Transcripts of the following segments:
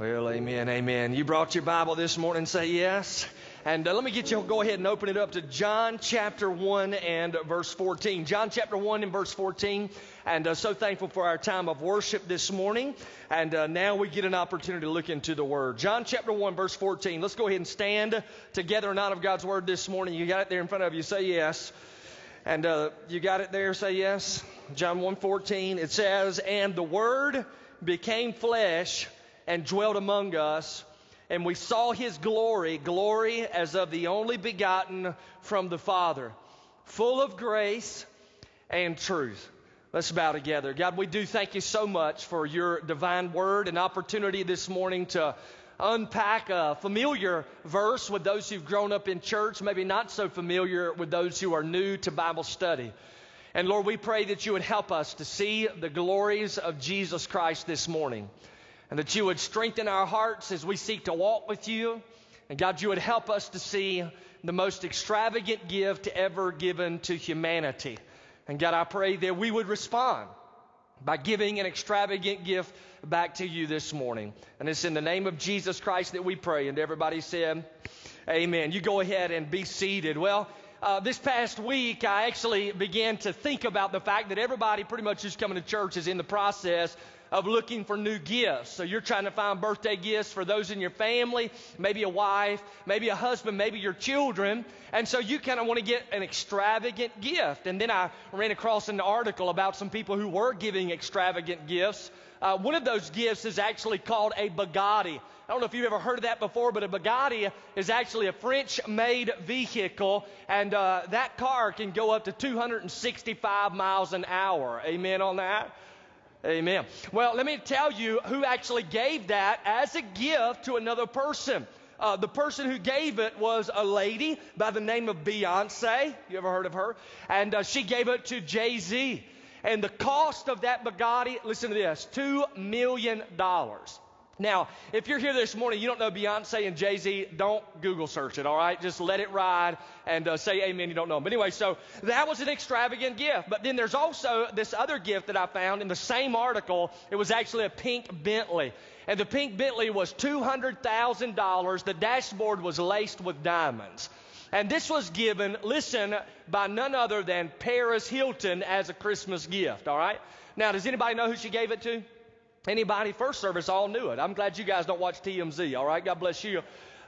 Well, amen, amen. You brought your Bible this morning, say yes. And uh, let me get you, go ahead and open it up to John chapter 1 and verse 14. John chapter 1 and verse 14. And uh, so thankful for our time of worship this morning. And uh, now we get an opportunity to look into the Word. John chapter 1, verse 14. Let's go ahead and stand together in honor of God's Word this morning. You got it there in front of you. Say yes. And uh, you got it there. Say yes. John 1 14. It says, And the Word became flesh and dwelt among us, and we saw his glory, glory as of the only begotten from the Father, full of grace and truth. Let's bow together. God, we do thank you so much for your divine word and opportunity this morning to unpack a familiar verse with those who've grown up in church, maybe not so familiar with those who are new to Bible study. And Lord, we pray that you would help us to see the glories of Jesus Christ this morning and that you would strengthen our hearts as we seek to walk with you. And God, you would help us to see the most extravagant gift ever given to humanity. And God, I pray that we would respond by giving an extravagant gift back to you this morning. And it's in the name of Jesus Christ that we pray. And everybody said, Amen. You go ahead and be seated. Well, uh, this past week, I actually began to think about the fact that everybody pretty much who's coming to church is in the process of looking for new gifts. So you're trying to find birthday gifts for those in your family, maybe a wife, maybe a husband, maybe your children. And so you kind of want to get an extravagant gift. And then I ran across an article about some people who were giving extravagant gifts. Uh, one of those gifts is actually called a Bugatti. I don't know if you've ever heard of that before, but a Bugatti is actually a French made vehicle, and uh, that car can go up to 265 miles an hour. Amen on that? Amen. Well, let me tell you who actually gave that as a gift to another person. Uh, the person who gave it was a lady by the name of Beyonce. You ever heard of her? And uh, she gave it to Jay Z. And the cost of that Bugatti, listen to this, $2 million. Now, if you're here this morning, you don't know Beyonce and Jay Z, don't Google search it, all right? Just let it ride and uh, say amen. You don't know. them. But anyway, so that was an extravagant gift. But then there's also this other gift that I found in the same article. It was actually a pink Bentley. And the pink Bentley was $200,000. The dashboard was laced with diamonds. And this was given, listen, by none other than Paris Hilton as a Christmas gift, all right? Now, does anybody know who she gave it to? Anybody first service all knew it. I'm glad you guys don't watch TMZ, all right? God bless you.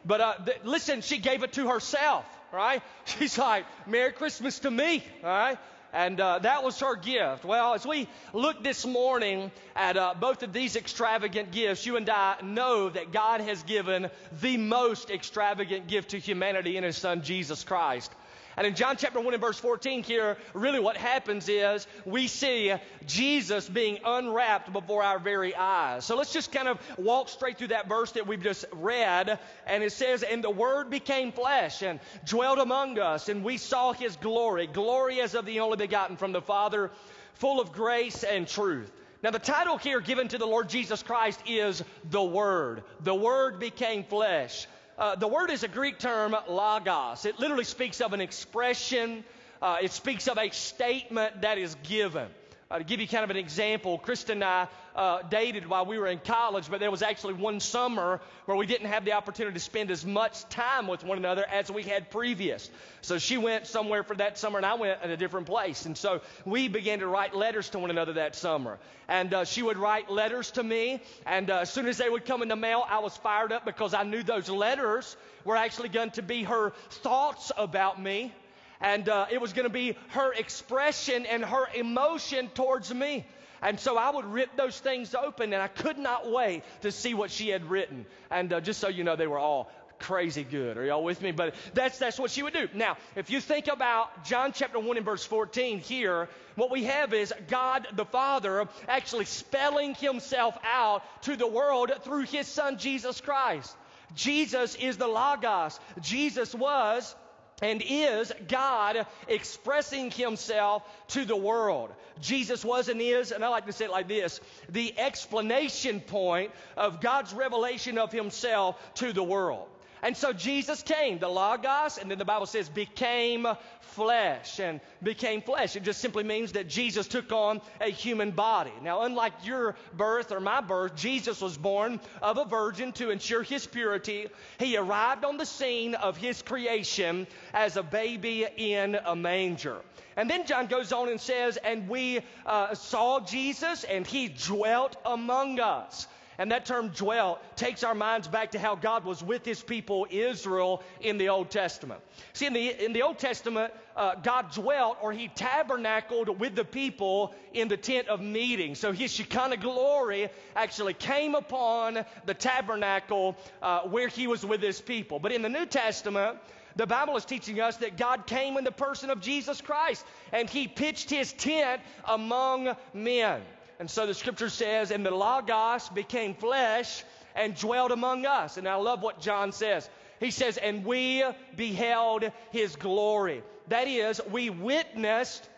But uh, th- listen, she gave it to herself, right? She's like, Merry Christmas to me, all right? And uh, that was her gift. Well, as we look this morning at uh, both of these extravagant gifts, you and I know that God has given the most extravagant gift to humanity in His Son, Jesus Christ. And in John chapter 1 and verse 14 here, really what happens is we see Jesus being unwrapped before our very eyes. So let's just kind of walk straight through that verse that we've just read. And it says, And the Word became flesh and dwelt among us, and we saw His glory, glory as of the only begotten from the Father, full of grace and truth. Now, the title here given to the Lord Jesus Christ is the Word. The Word became flesh. Uh, the word is a Greek term, logos. It literally speaks of an expression, uh, it speaks of a statement that is given. Uh, to give you kind of an example, Krista and I uh, dated while we were in college, but there was actually one summer where we didn't have the opportunity to spend as much time with one another as we had previous. So she went somewhere for that summer, and I went at a different place. And so we began to write letters to one another that summer. And uh, she would write letters to me, and uh, as soon as they would come in the mail, I was fired up because I knew those letters were actually going to be her thoughts about me and uh, it was going to be her expression and her emotion towards me. And so I would rip those things open, and I could not wait to see what she had written. And uh, just so you know, they were all crazy good. Are y'all with me? But that's that's what she would do. Now, if you think about John chapter 1 and verse 14 here, what we have is God the Father actually spelling himself out to the world through his son Jesus Christ. Jesus is the Logos. Jesus was and is God expressing himself to the world. Jesus was and is, and I like to say it like this the explanation point of God's revelation of himself to the world. And so Jesus came, the Logos, and then the Bible says became flesh and became flesh. It just simply means that Jesus took on a human body. Now, unlike your birth or my birth, Jesus was born of a virgin to ensure his purity. He arrived on the scene of his creation as a baby in a manger. And then John goes on and says, And we uh, saw Jesus, and he dwelt among us. And that term dwelt takes our minds back to how God was with his people Israel in the Old Testament. See, in the, in the Old Testament, uh, God dwelt or he tabernacled with the people in the tent of meeting. So his Shekinah glory actually came upon the tabernacle uh, where he was with his people. But in the New Testament, the Bible is teaching us that God came in the person of Jesus Christ and he pitched his tent among men. And so the scripture says, and the Logos became flesh and dwelt among us. And I love what John says. He says, and we beheld his glory. That is, we witnessed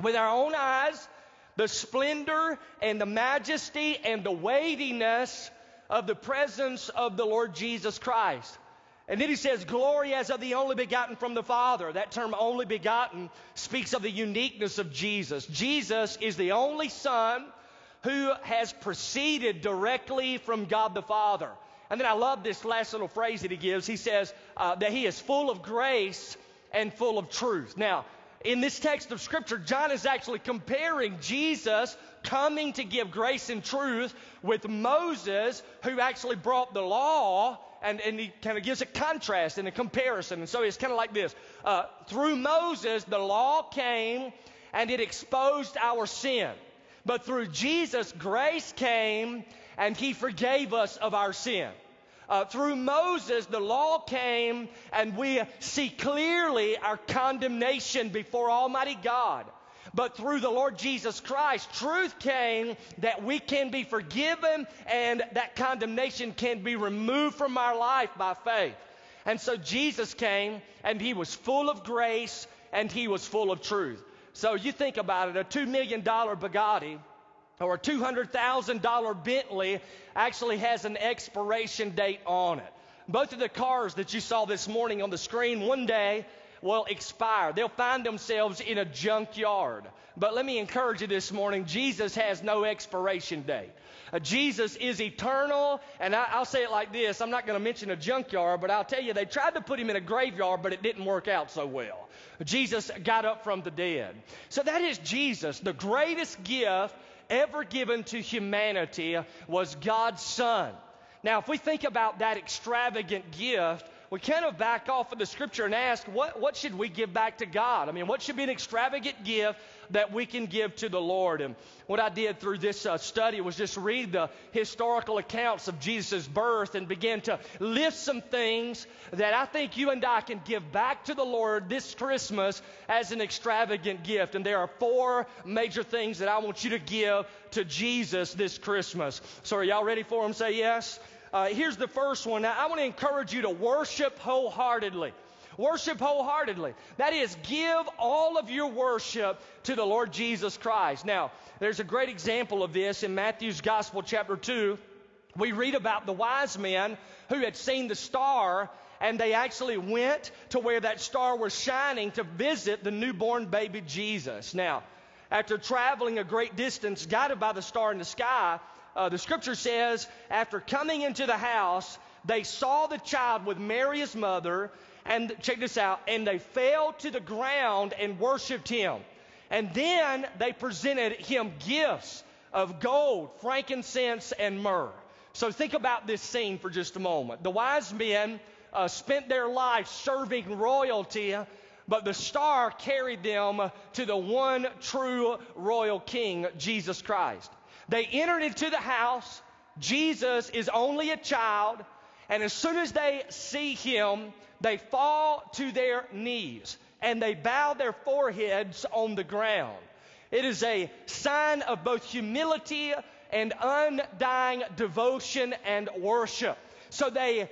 with our own eyes the splendor and the majesty and the weightiness of the presence of the Lord Jesus Christ. And then he says, Glory as of the only begotten from the Father. That term only begotten speaks of the uniqueness of Jesus. Jesus is the only Son who has proceeded directly from God the Father. And then I love this last little phrase that he gives. He says uh, that he is full of grace and full of truth. Now, in this text of Scripture, John is actually comparing Jesus coming to give grace and truth with Moses, who actually brought the law and, and he kind of gives a contrast and a comparison. And so it's kind of like this uh, Through Moses, the law came and it exposed our sin. But through Jesus, grace came and he forgave us of our sin. Uh, through Moses, the law came and we see clearly our condemnation before Almighty God. But through the Lord Jesus Christ, truth came that we can be forgiven and that condemnation can be removed from our life by faith. And so Jesus came and he was full of grace and he was full of truth. So you think about it a $2 million Bugatti or a $200,000 Bentley actually has an expiration date on it. Both of the cars that you saw this morning on the screen, one day will expire. They'll find themselves in a junkyard. But let me encourage you this morning Jesus has no expiration date. Uh, Jesus is eternal, and I, will say it like this I'm not going to mention a junkyard, but I'll tell you, they tried to put him in a graveyard, but it didn't work out so well. Jesus got up from the dead. So that is Jesus. The greatest gift ever given to humanity was God's Son. Now, if we think about that extravagant gift, we kind of back off of the scripture and ask, what, what should we give back to God? I mean, what should be an extravagant gift that we can give to the Lord? And what I did through this uh, study was just read the historical accounts of Jesus' birth and begin to list some things that I think you and I can give back to the Lord this Christmas as an extravagant gift. And there are four major things that I want you to give to Jesus this Christmas. So, are y'all ready for them? Say yes. Uh, here's the first one. Now, I want to encourage you to worship wholeheartedly. Worship wholeheartedly. That is, give all of your worship to the Lord Jesus Christ. Now, there's a great example of this in Matthew's Gospel, chapter 2. We read about the wise men who had seen the star and they actually went to where that star was shining to visit the newborn baby Jesus. Now, after traveling a great distance, guided by the star in the sky, uh, the scripture says, after coming into the house, they saw the child with Mary, his mother, and check this out, and they fell to the ground and worshiped him. And then they presented him gifts of gold, frankincense, and myrrh. So think about this scene for just a moment. The wise men uh, spent their life serving royalty, but the star carried them to the one true royal king, Jesus Christ. They entered into the house. Jesus is only a child. And as soon as they see him, they fall to their knees and they bow their foreheads on the ground. It is a sign of both humility and undying devotion and worship. So they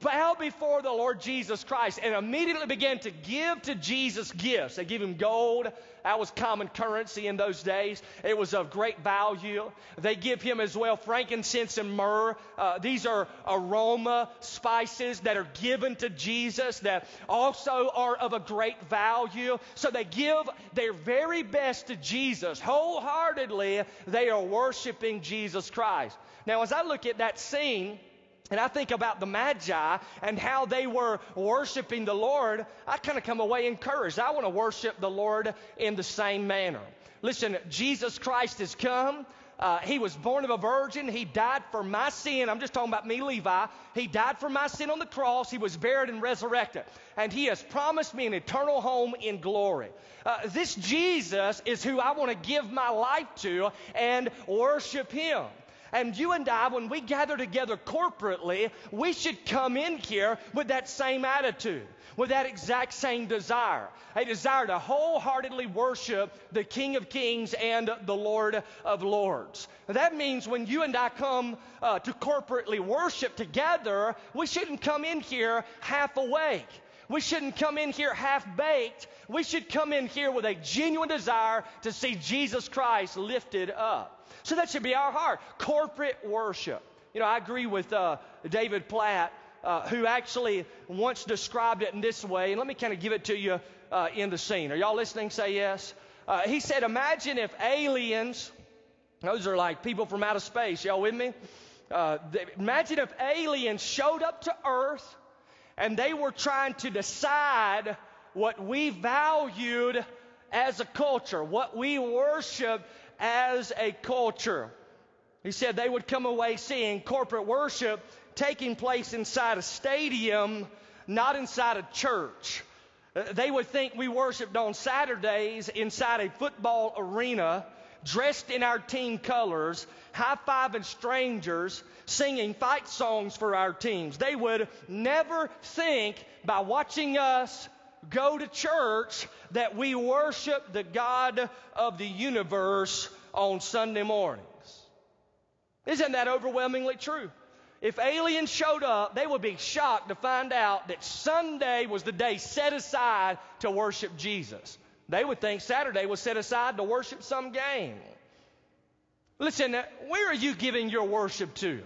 bowed before the Lord Jesus Christ and immediately began to give to Jesus gifts. They give him gold. That was common currency in those days. It was of great value. They give him as well frankincense and myrrh. Uh, these are aroma spices that are given to Jesus that also are of a great value. So they give their very best to Jesus. Wholeheartedly, they are worshiping Jesus Christ. Now, as I look at that scene, and I think about the Magi and how they were worshiping the Lord, I kind of come away encouraged. I want to worship the Lord in the same manner. Listen, Jesus Christ has come. Uh, he was born of a virgin. He died for my sin. I'm just talking about me, Levi. He died for my sin on the cross. He was buried and resurrected. And He has promised me an eternal home in glory. Uh, this Jesus is who I want to give my life to and worship Him. And you and I, when we gather together corporately, we should come in here with that same attitude, with that exact same desire a desire to wholeheartedly worship the King of Kings and the Lord of Lords. That means when you and I come uh, to corporately worship together, we shouldn't come in here half awake. We shouldn't come in here half baked. We should come in here with a genuine desire to see Jesus Christ lifted up. So that should be our heart. Corporate worship. You know, I agree with uh, David Platt, uh, who actually once described it in this way. And let me kind of give it to you uh, in the scene. Are y'all listening? Say yes. Uh, he said, Imagine if aliens, those are like people from outer space, y'all with me? Uh, imagine if aliens showed up to Earth and they were trying to decide what we valued as a culture, what we worship as a culture. He said they would come away seeing corporate worship taking place inside a stadium, not inside a church. Uh, they would think we worshiped on Saturdays inside a football arena, dressed in our team colors, high fiving strangers, singing fight songs for our teams. They would never think by watching us go to church that we worship the God of the universe on Sunday mornings. Isn't that overwhelmingly true? If aliens showed up, they would be shocked to find out that Sunday was the day set aside to worship Jesus. They would think Saturday was set aside to worship some game. Listen, where are you giving your worship to?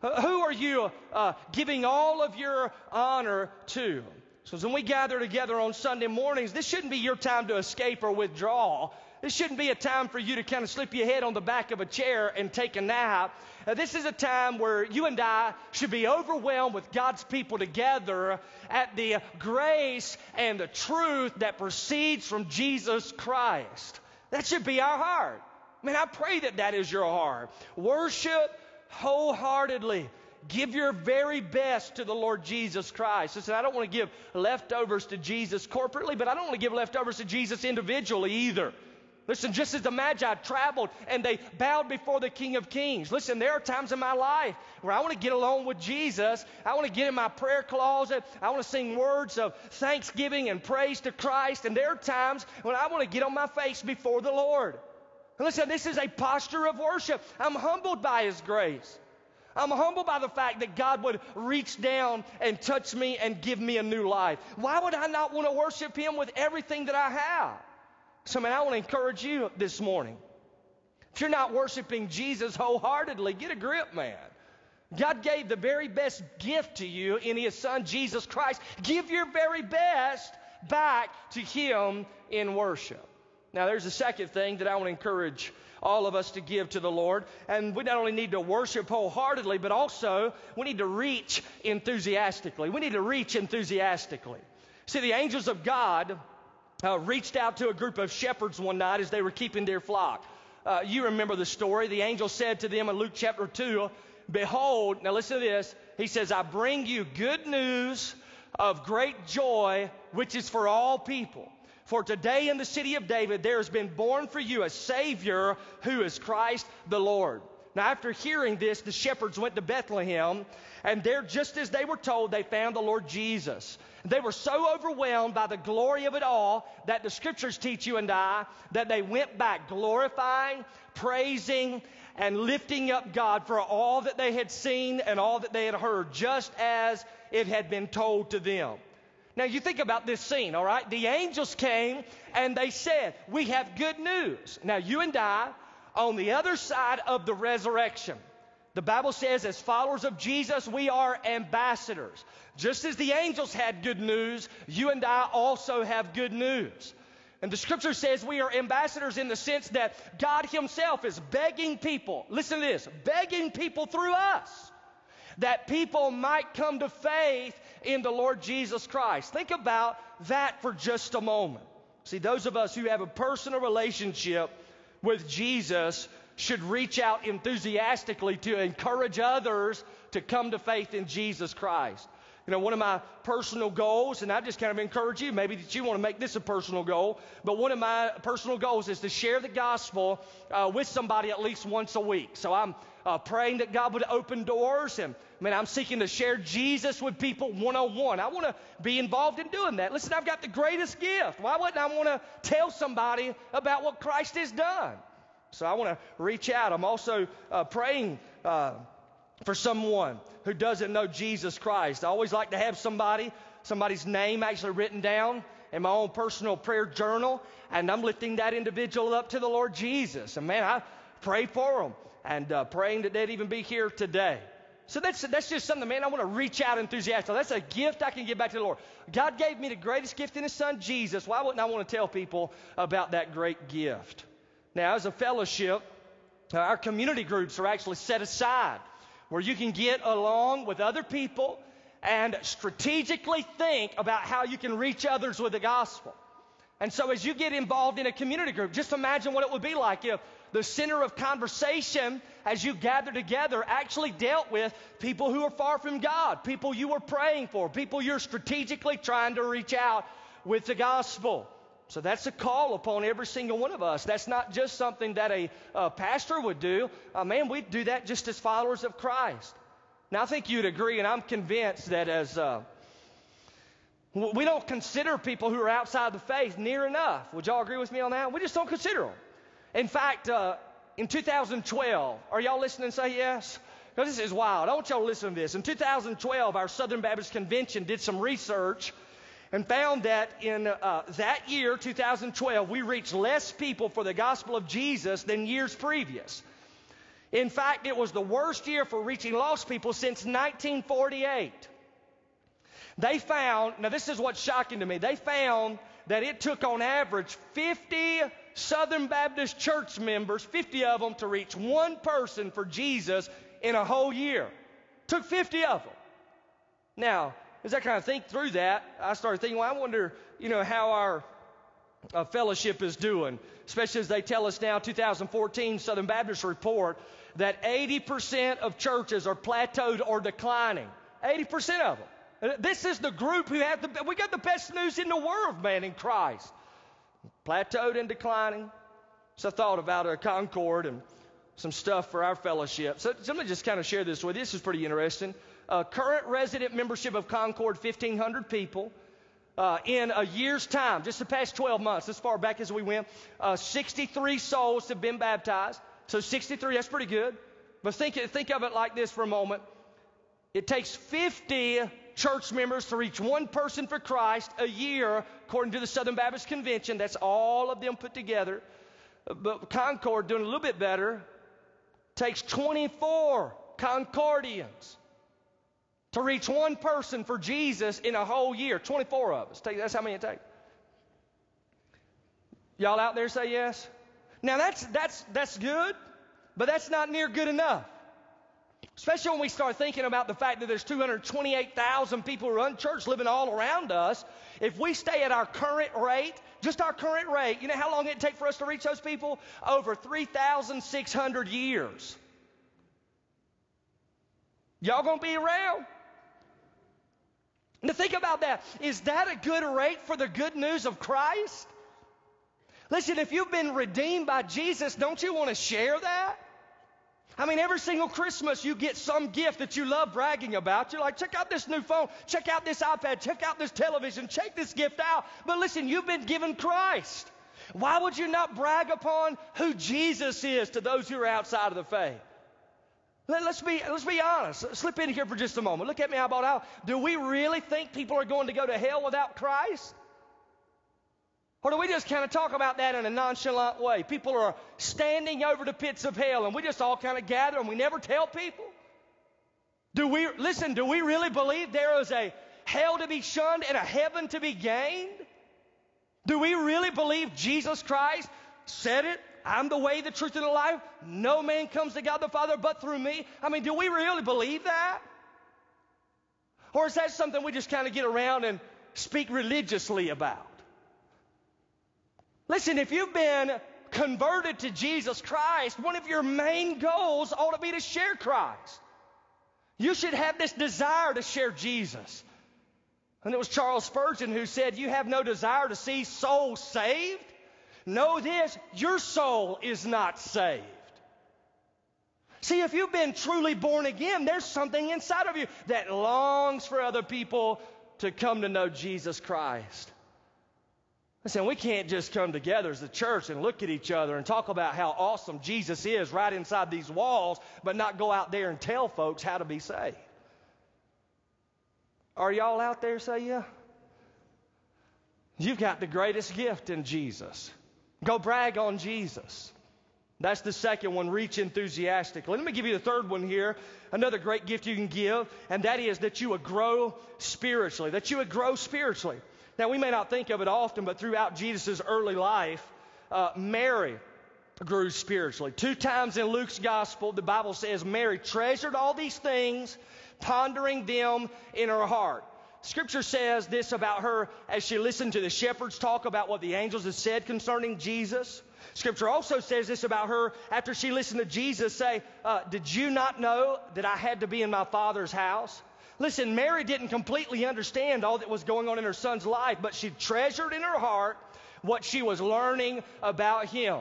Who are you uh, giving all of your honor to? So when we gather together on Sunday mornings, this shouldn't be your time to escape or withdraw. This shouldn't be a time for you to kind of slip your head on the back of a chair and take a nap. Uh, this is a time where you and I should be overwhelmed with God's people together at the grace and the truth that proceeds from Jesus Christ. That should be our heart. I mean, I pray that that is your heart. Worship wholeheartedly. Give your very best to the Lord Jesus Christ. Listen, I don't want to give leftovers to Jesus corporately, but I don't want to give leftovers to Jesus individually either. Listen, just as the Magi traveled and they bowed before the King of Kings. Listen, there are times in my life where I want to get along with Jesus. I want to get in my prayer closet. I want to sing words of thanksgiving and praise to Christ. And there are times when I want to get on my face before the Lord. Listen, this is a posture of worship. I'm humbled by His grace. I'm humbled by the fact that God would reach down and touch me and give me a new life. Why would I not want to worship Him with everything that I have? So, man, I want to encourage you this morning. If you're not worshiping Jesus wholeheartedly, get a grip, man. God gave the very best gift to you in His Son, Jesus Christ. Give your very best back to Him in worship. Now, there's a second thing that I want to encourage all of us to give to the Lord. And we not only need to worship wholeheartedly, but also we need to reach enthusiastically. We need to reach enthusiastically. See, the angels of God uh, reached out to a group of shepherds one night as they were keeping their flock. Uh, you remember the story. The angel said to them in Luke chapter 2, Behold, now listen to this. He says, I bring you good news of great joy, which is for all people. For today in the city of David there has been born for you a Savior who is Christ the Lord. Now, after hearing this, the shepherds went to Bethlehem, and there, just as they were told, they found the Lord Jesus. They were so overwhelmed by the glory of it all that the scriptures teach you and I that they went back glorifying, praising, and lifting up God for all that they had seen and all that they had heard, just as it had been told to them. Now you think about this scene, all right? The angels came and they said, We have good news. Now you and I, on the other side of the resurrection, the Bible says, as followers of Jesus, we are ambassadors. Just as the angels had good news, you and I also have good news. And the scripture says we are ambassadors in the sense that God Himself is begging people, listen to this, begging people through us that people might come to faith in the Lord Jesus Christ. Think about that for just a moment. See, those of us who have a personal relationship with Jesus should reach out enthusiastically to encourage others to come to faith in Jesus Christ. You know, one of my personal goals, and I just kind of encourage you, maybe that you want to make this a personal goal, but one of my personal goals is to share the gospel uh, with somebody at least once a week. So I'm uh, praying that God would open doors, and man, I'm seeking to share Jesus with people one on one. I want to be involved in doing that. Listen, I've got the greatest gift. Why wouldn't I want to tell somebody about what Christ has done? So I want to reach out. I'm also uh, praying uh, for someone who doesn't know Jesus Christ. I always like to have somebody, somebody's name actually written down in my own personal prayer journal, and I'm lifting that individual up to the Lord Jesus. And man, I pray for them and uh, praying that they'd even be here today. So that's, that's just something, man, I want to reach out enthusiastically. That's a gift I can give back to the Lord. God gave me the greatest gift in His Son, Jesus. Why wouldn't I want to tell people about that great gift? Now, as a fellowship, our community groups are actually set aside where you can get along with other people and strategically think about how you can reach others with the gospel. And so, as you get involved in a community group, just imagine what it would be like if the center of conversation as you gather together actually dealt with people who are far from God, people you were praying for, people you're strategically trying to reach out with the gospel. So that's a call upon every single one of us. That's not just something that a, a pastor would do. Uh, man, we do that just as followers of Christ. Now, I think you'd agree, and I'm convinced that as uh, we don't consider people who are outside the faith near enough. Would y'all agree with me on that? We just don't consider them. In fact, uh, in 2012, are y'all listening? Say yes. Because this is wild. I want y'all to listen to this. In 2012, our Southern Baptist Convention did some research and found that in uh, that year, 2012, we reached less people for the gospel of Jesus than years previous. In fact, it was the worst year for reaching lost people since 1948. They found, now this is what's shocking to me, they found that it took on average 50 Southern Baptist church members, 50 of them, to reach one person for Jesus in a whole year. Took 50 of them. Now, as I kind of think through that, I started thinking, well, I wonder, you know, how our uh, fellowship is doing, especially as they tell us now, 2014 Southern Baptist report, that 80% of churches are plateaued or declining. 80% of them. This is the group who have the, we got the best news in the world, man, in Christ. Plateaued and declining. So I thought about a Concord and some stuff for our fellowship. So, so let me just kind of share this with you. This is pretty interesting uh, current resident membership of Concord, 1,500 people. Uh, in a year's time, just the past 12 months, as far back as we went, uh, 63 souls have been baptized. So 63, that's pretty good. But think, think of it like this for a moment. It takes 50 church members to reach one person for Christ a year, according to the Southern Baptist Convention. That's all of them put together. But Concord, doing a little bit better, takes 24 Concordians to reach one person for Jesus in a whole year. 24 of us. That's how many it takes. Y'all out there say yes? Now that's that's that's good, but that's not near good enough. Especially when we start thinking about the fact that there's 228,000 people who are unchurched living all around us. If we stay at our current rate, just our current rate, you know how long it'd take for us to reach those people? Over 3,600 years. Y'all gonna be around? To think about that, is that a good rate for the good news of Christ? Listen, if you've been redeemed by Jesus, don't you want to share that? I mean, every single Christmas you get some gift that you love bragging about. You're like, check out this new phone, check out this iPad, check out this television, check this gift out. But listen, you've been given Christ. Why would you not brag upon who Jesus is to those who are outside of the faith? Let, us be, let's be honest. Slip in here for just a moment. Look at me eyeball out. Do we really think people are going to go to hell without Christ? Or do we just kind of talk about that in a nonchalant way? People are standing over the pits of hell and we just all kind of gather and we never tell people? Do we, listen, do we really believe there is a hell to be shunned and a heaven to be gained? Do we really believe Jesus Christ said it? I'm the way, the truth, and the life. No man comes to God the Father but through me. I mean, do we really believe that? Or is that something we just kind of get around and speak religiously about? Listen, if you've been converted to Jesus Christ, one of your main goals ought to be to share Christ. You should have this desire to share Jesus. And it was Charles Spurgeon who said, You have no desire to see souls saved? Know this your soul is not saved. See, if you've been truly born again, there's something inside of you that longs for other people to come to know Jesus Christ. I Listen, we can't just come together as a church and look at each other and talk about how awesome Jesus is right inside these walls, but not go out there and tell folks how to be saved. Are y'all out there say yeah? You've got the greatest gift in Jesus. Go brag on Jesus. That's the second one, reach enthusiastically. Let me give you the third one here. Another great gift you can give, and that is that you would grow spiritually. That you would grow spiritually. Now, we may not think of it often, but throughout Jesus' early life, uh, Mary grew spiritually. Two times in Luke's gospel, the Bible says Mary treasured all these things, pondering them in her heart. Scripture says this about her as she listened to the shepherds talk about what the angels had said concerning Jesus. Scripture also says this about her after she listened to Jesus say, uh, Did you not know that I had to be in my Father's house? Listen, Mary didn't completely understand all that was going on in her son's life, but she treasured in her heart what she was learning about him.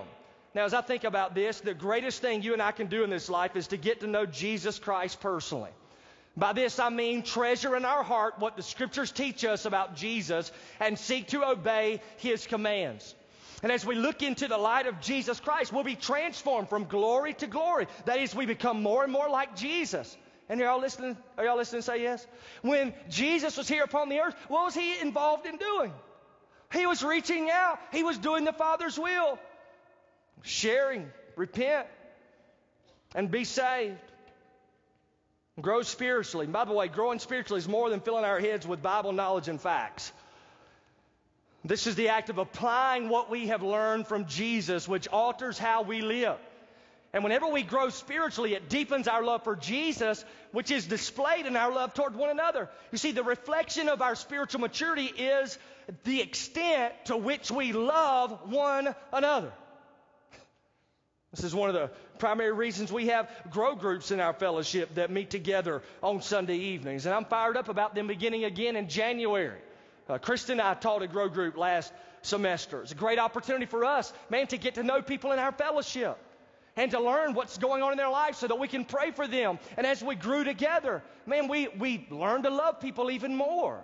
Now, as I think about this, the greatest thing you and I can do in this life is to get to know Jesus Christ personally. By this I mean treasure in our heart what the scriptures teach us about Jesus and seek to obey his commands. And as we look into the light of Jesus Christ, we'll be transformed from glory to glory. That is, we become more and more like Jesus. And are y'all listening? Are y'all listening? Say yes. When Jesus was here upon the earth, what was he involved in doing? He was reaching out. He was doing the Father's will, sharing, repent, and be saved. Grow spiritually. by the way, growing spiritually is more than filling our heads with Bible knowledge and facts. This is the act of applying what we have learned from Jesus, which alters how we live. And whenever we grow spiritually, it deepens our love for Jesus, which is displayed in our love toward one another. You see, the reflection of our spiritual maturity is the extent to which we love one another. This is one of the primary reasons we have grow groups in our fellowship that meet together on Sunday evenings. And I'm fired up about them beginning again in January. Uh, Kristen and I taught a grow group last semester. It's a great opportunity for us, man, to get to know people in our fellowship and to learn what's going on in their life so that we can pray for them. And as we grew together, man, we, we learned to love people even more.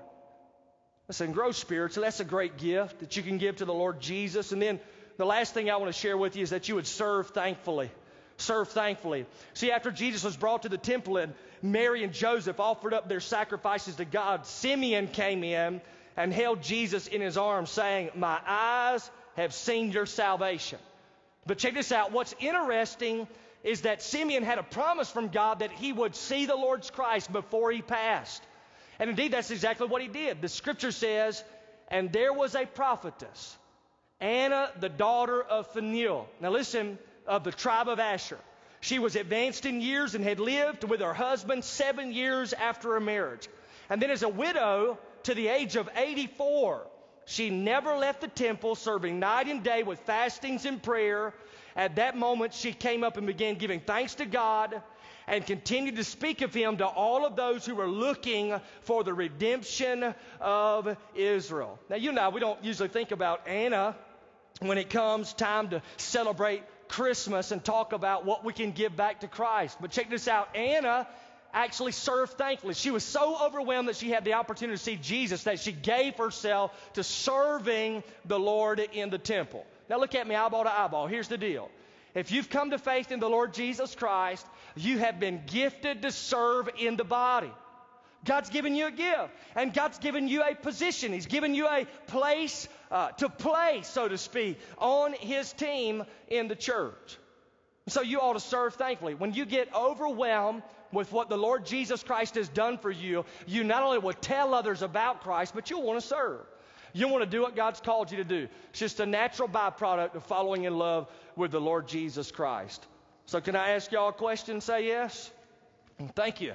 Listen, grow spiritually. That's a great gift that you can give to the Lord Jesus. And then the last thing I want to share with you is that you would serve thankfully. Serve thankfully. See, after Jesus was brought to the temple and Mary and Joseph offered up their sacrifices to God, Simeon came in and held Jesus in his arms, saying, My eyes have seen your salvation but check this out. What's interesting is that Simeon had a promise from God that he would see the Lord's Christ before he passed. And indeed, that's exactly what he did. The scripture says, And there was a prophetess, Anna, the daughter of Phanuel. Now listen, of the tribe of Asher. She was advanced in years and had lived with her husband seven years after her marriage. And then, as a widow to the age of 84, she never left the temple, serving night and day with fastings and prayer. At that moment, she came up and began giving thanks to God and continued to speak of him to all of those who were looking for the redemption of Israel. Now, you know, we don't usually think about Anna when it comes time to celebrate Christmas and talk about what we can give back to Christ. But check this out Anna actually served thankfully. She was so overwhelmed that she had the opportunity to see Jesus that she gave herself to serving the Lord in the temple. Now look at me eyeball to eyeball. Here's the deal. If you've come to faith in the Lord Jesus Christ, you have been gifted to serve in the body. God's given you a gift, and God's given you a position. He's given you a place uh, to play, so to speak, on His team in the church. So you ought to serve thankfully. When you get overwhelmed with what the Lord Jesus Christ has done for you, you not only will tell others about Christ, but you'll want to serve. You want to do what God's called you to do. It's just a natural byproduct of following in love with the Lord Jesus Christ. So, can I ask y'all a question? Say yes. Thank you.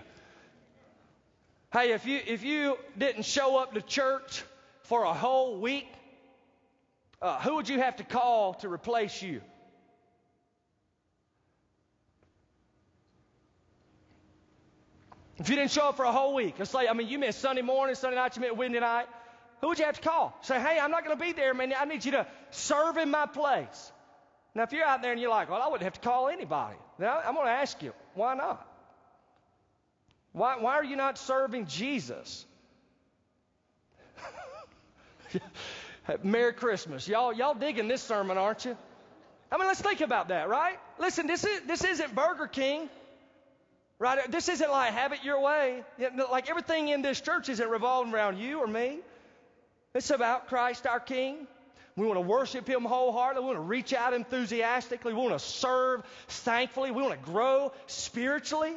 Hey, if you if you didn't show up to church for a whole week, uh, who would you have to call to replace you? If you didn't show up for a whole week, let's say, I mean, you missed Sunday morning, Sunday night, you missed Wednesday night, who would you have to call? Say, hey, I'm not going to be there, man. I need you to serve in my place. Now, if you're out there and you're like, well, I wouldn't have to call anybody, then I'm going to ask you, why not? Why, why are you not serving Jesus? Merry Christmas. Y'all, y'all digging this sermon, aren't you? I mean, let's think about that, right? Listen, this, is, this isn't Burger King. Right? This isn't like have it your way. Like everything in this church isn't revolving around you or me. It's about Christ our King. We want to worship Him wholeheartedly. We want to reach out enthusiastically. We want to serve thankfully. We want to grow spiritually.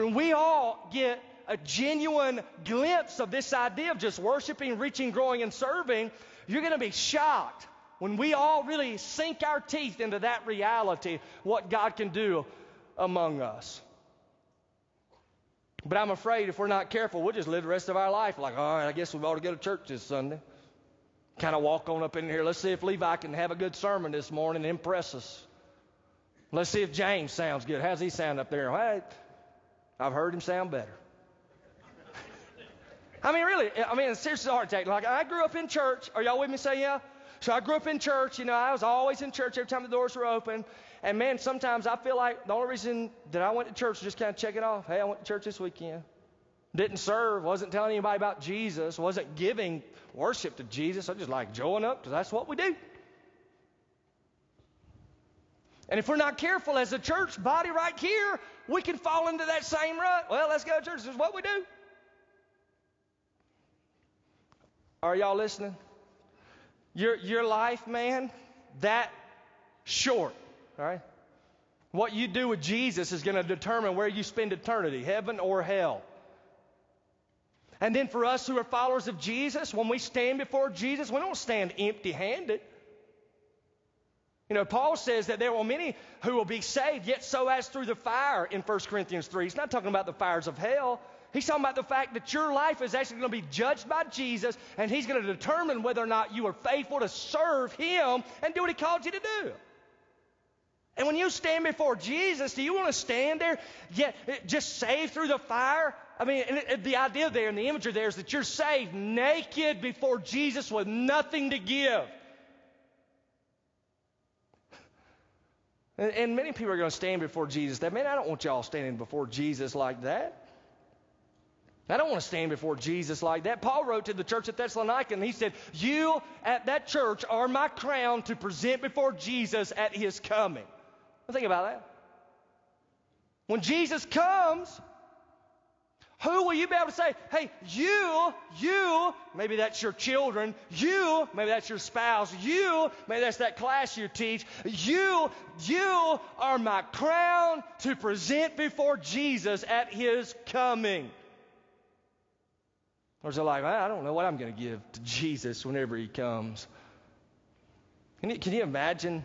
I when we all get a genuine glimpse of this idea of just worshiping, reaching, growing, and serving. You're going to be shocked when we all really sink our teeth into that reality, what God can do among us. But I'm afraid if we're not careful, we'll just live the rest of our life like, all right, I guess we ought to go to church this Sunday. Kind of walk on up in here. Let's see if Levi can have a good sermon this morning and impress us. Let's see if James sounds good. How's he sound up there? Well, I've heard him sound better. I mean, really, I mean, seriously, heart attack. Like, I grew up in church. Are y'all with me? Say yeah. So I grew up in church. You know, I was always in church every time the doors were open. And man, sometimes I feel like the only reason that I went to church was just kind of check it off. Hey, I went to church this weekend. Didn't serve, wasn't telling anybody about Jesus, wasn't giving worship to Jesus. I just like joining up because that's what we do. And if we're not careful as a church body right here, we can fall into that same rut. Well, let's go to church. This is what we do. Are y'all listening? Your, your life, man, that short. All right? What you do with Jesus is going to determine where you spend eternity, heaven or hell. And then for us who are followers of Jesus, when we stand before Jesus, we don't stand empty handed. You know, Paul says that there will many who will be saved, yet so as through the fire in 1 Corinthians 3. He's not talking about the fires of hell. He's talking about the fact that your life is actually going to be judged by Jesus, and He's going to determine whether or not you are faithful to serve Him and do what He called you to do. And when you stand before Jesus, do you want to stand there, yet eh, just saved through the fire? I mean, the idea there and the imagery there is that you're saved naked before Jesus with nothing to give. And, many people are going to stand before Jesus. That man, I don't want y'all standing before Jesus like that. I don't want to stand before Jesus like that. Paul wrote to the church at Thessalonica and he said, You at that church are my crown to present before Jesus at his coming. Think about that. When Jesus comes, who will you be able to say, hey, you, you, maybe that's your children, you, maybe that's your spouse, you, maybe that's that class you teach, you, you are my crown to present before Jesus at his coming. Or is it like, I don't know what I'm going to give to Jesus whenever he comes? Can you, can you imagine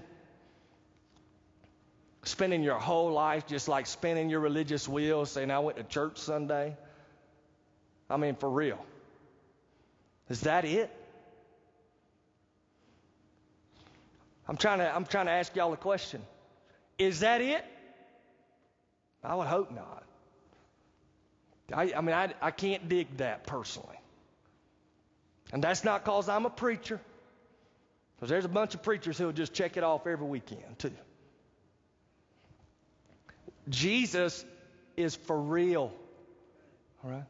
spending your whole life just like spinning your religious wheels saying, I went to church Sunday? I mean, for real. Is that it? I'm trying to, I'm trying to ask y'all a question. Is that it? I would hope not. I, I mean, I, I can't dig that personally. And that's not because I'm a preacher, because there's a bunch of preachers who will just check it off every weekend, too. Jesus is for real. All right?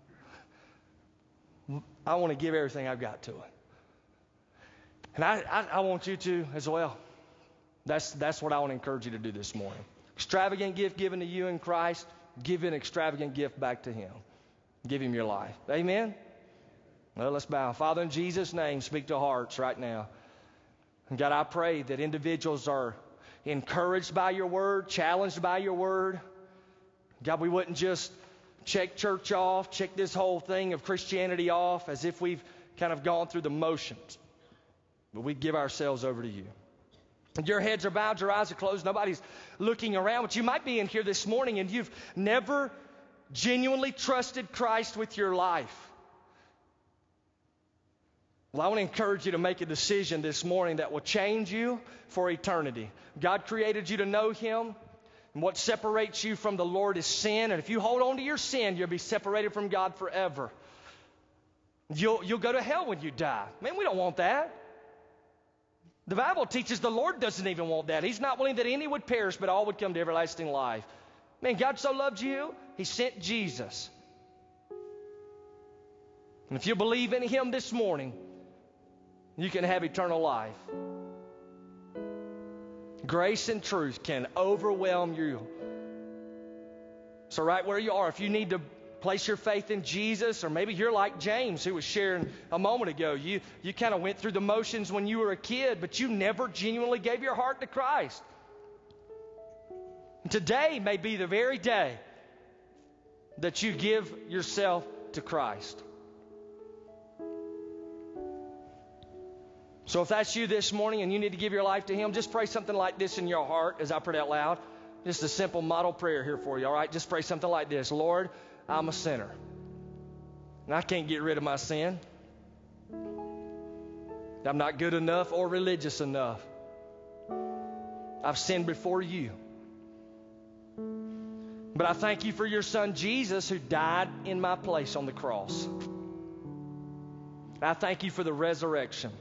I want to give everything I've got to it. And I, I, I want you to as well. That's, that's what I want to encourage you to do this morning. Extravagant gift given to you in Christ, give an extravagant gift back to Him. Give Him your life. Amen? Well, let's bow. Father, in Jesus' name, speak to hearts right now. And God, I pray that individuals are encouraged by your word, challenged by your word. God, we wouldn't just check church off, check this whole thing of Christianity off as if we've kind of gone through the motions. But we give ourselves over to you. Your heads are bowed, your eyes are closed, nobody's looking around. But you might be in here this morning and you've never genuinely trusted Christ with your life. Well, I want to encourage you to make a decision this morning that will change you for eternity. God created you to know Him. And what separates you from the Lord is sin. And if you hold on to your sin, you'll be separated from God forever. You'll, you'll go to hell when you die. Man, we don't want that. The Bible teaches the Lord doesn't even want that. He's not willing that any would perish, but all would come to everlasting life. Man, God so loved you, He sent Jesus. And if you believe in Him this morning, you can have eternal life. Grace and truth can overwhelm you. So, right where you are, if you need to place your faith in Jesus, or maybe you're like James, who was sharing a moment ago. You, you kind of went through the motions when you were a kid, but you never genuinely gave your heart to Christ. Today may be the very day that you give yourself to Christ. So if that's you this morning and you need to give your life to Him, just pray something like this in your heart as I pray out loud. Just a simple model prayer here for you, all right? Just pray something like this Lord, I'm a sinner. And I can't get rid of my sin. I'm not good enough or religious enough. I've sinned before you. But I thank you for your son Jesus who died in my place on the cross. I thank you for the resurrection.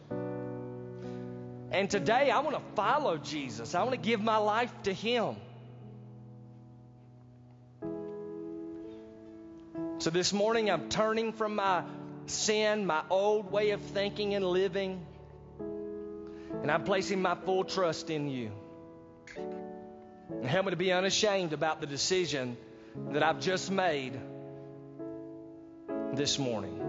And today I want to follow Jesus. I want to give my life to Him. So this morning I'm turning from my sin, my old way of thinking and living, and I'm placing my full trust in you. And help me to be unashamed about the decision that I've just made this morning.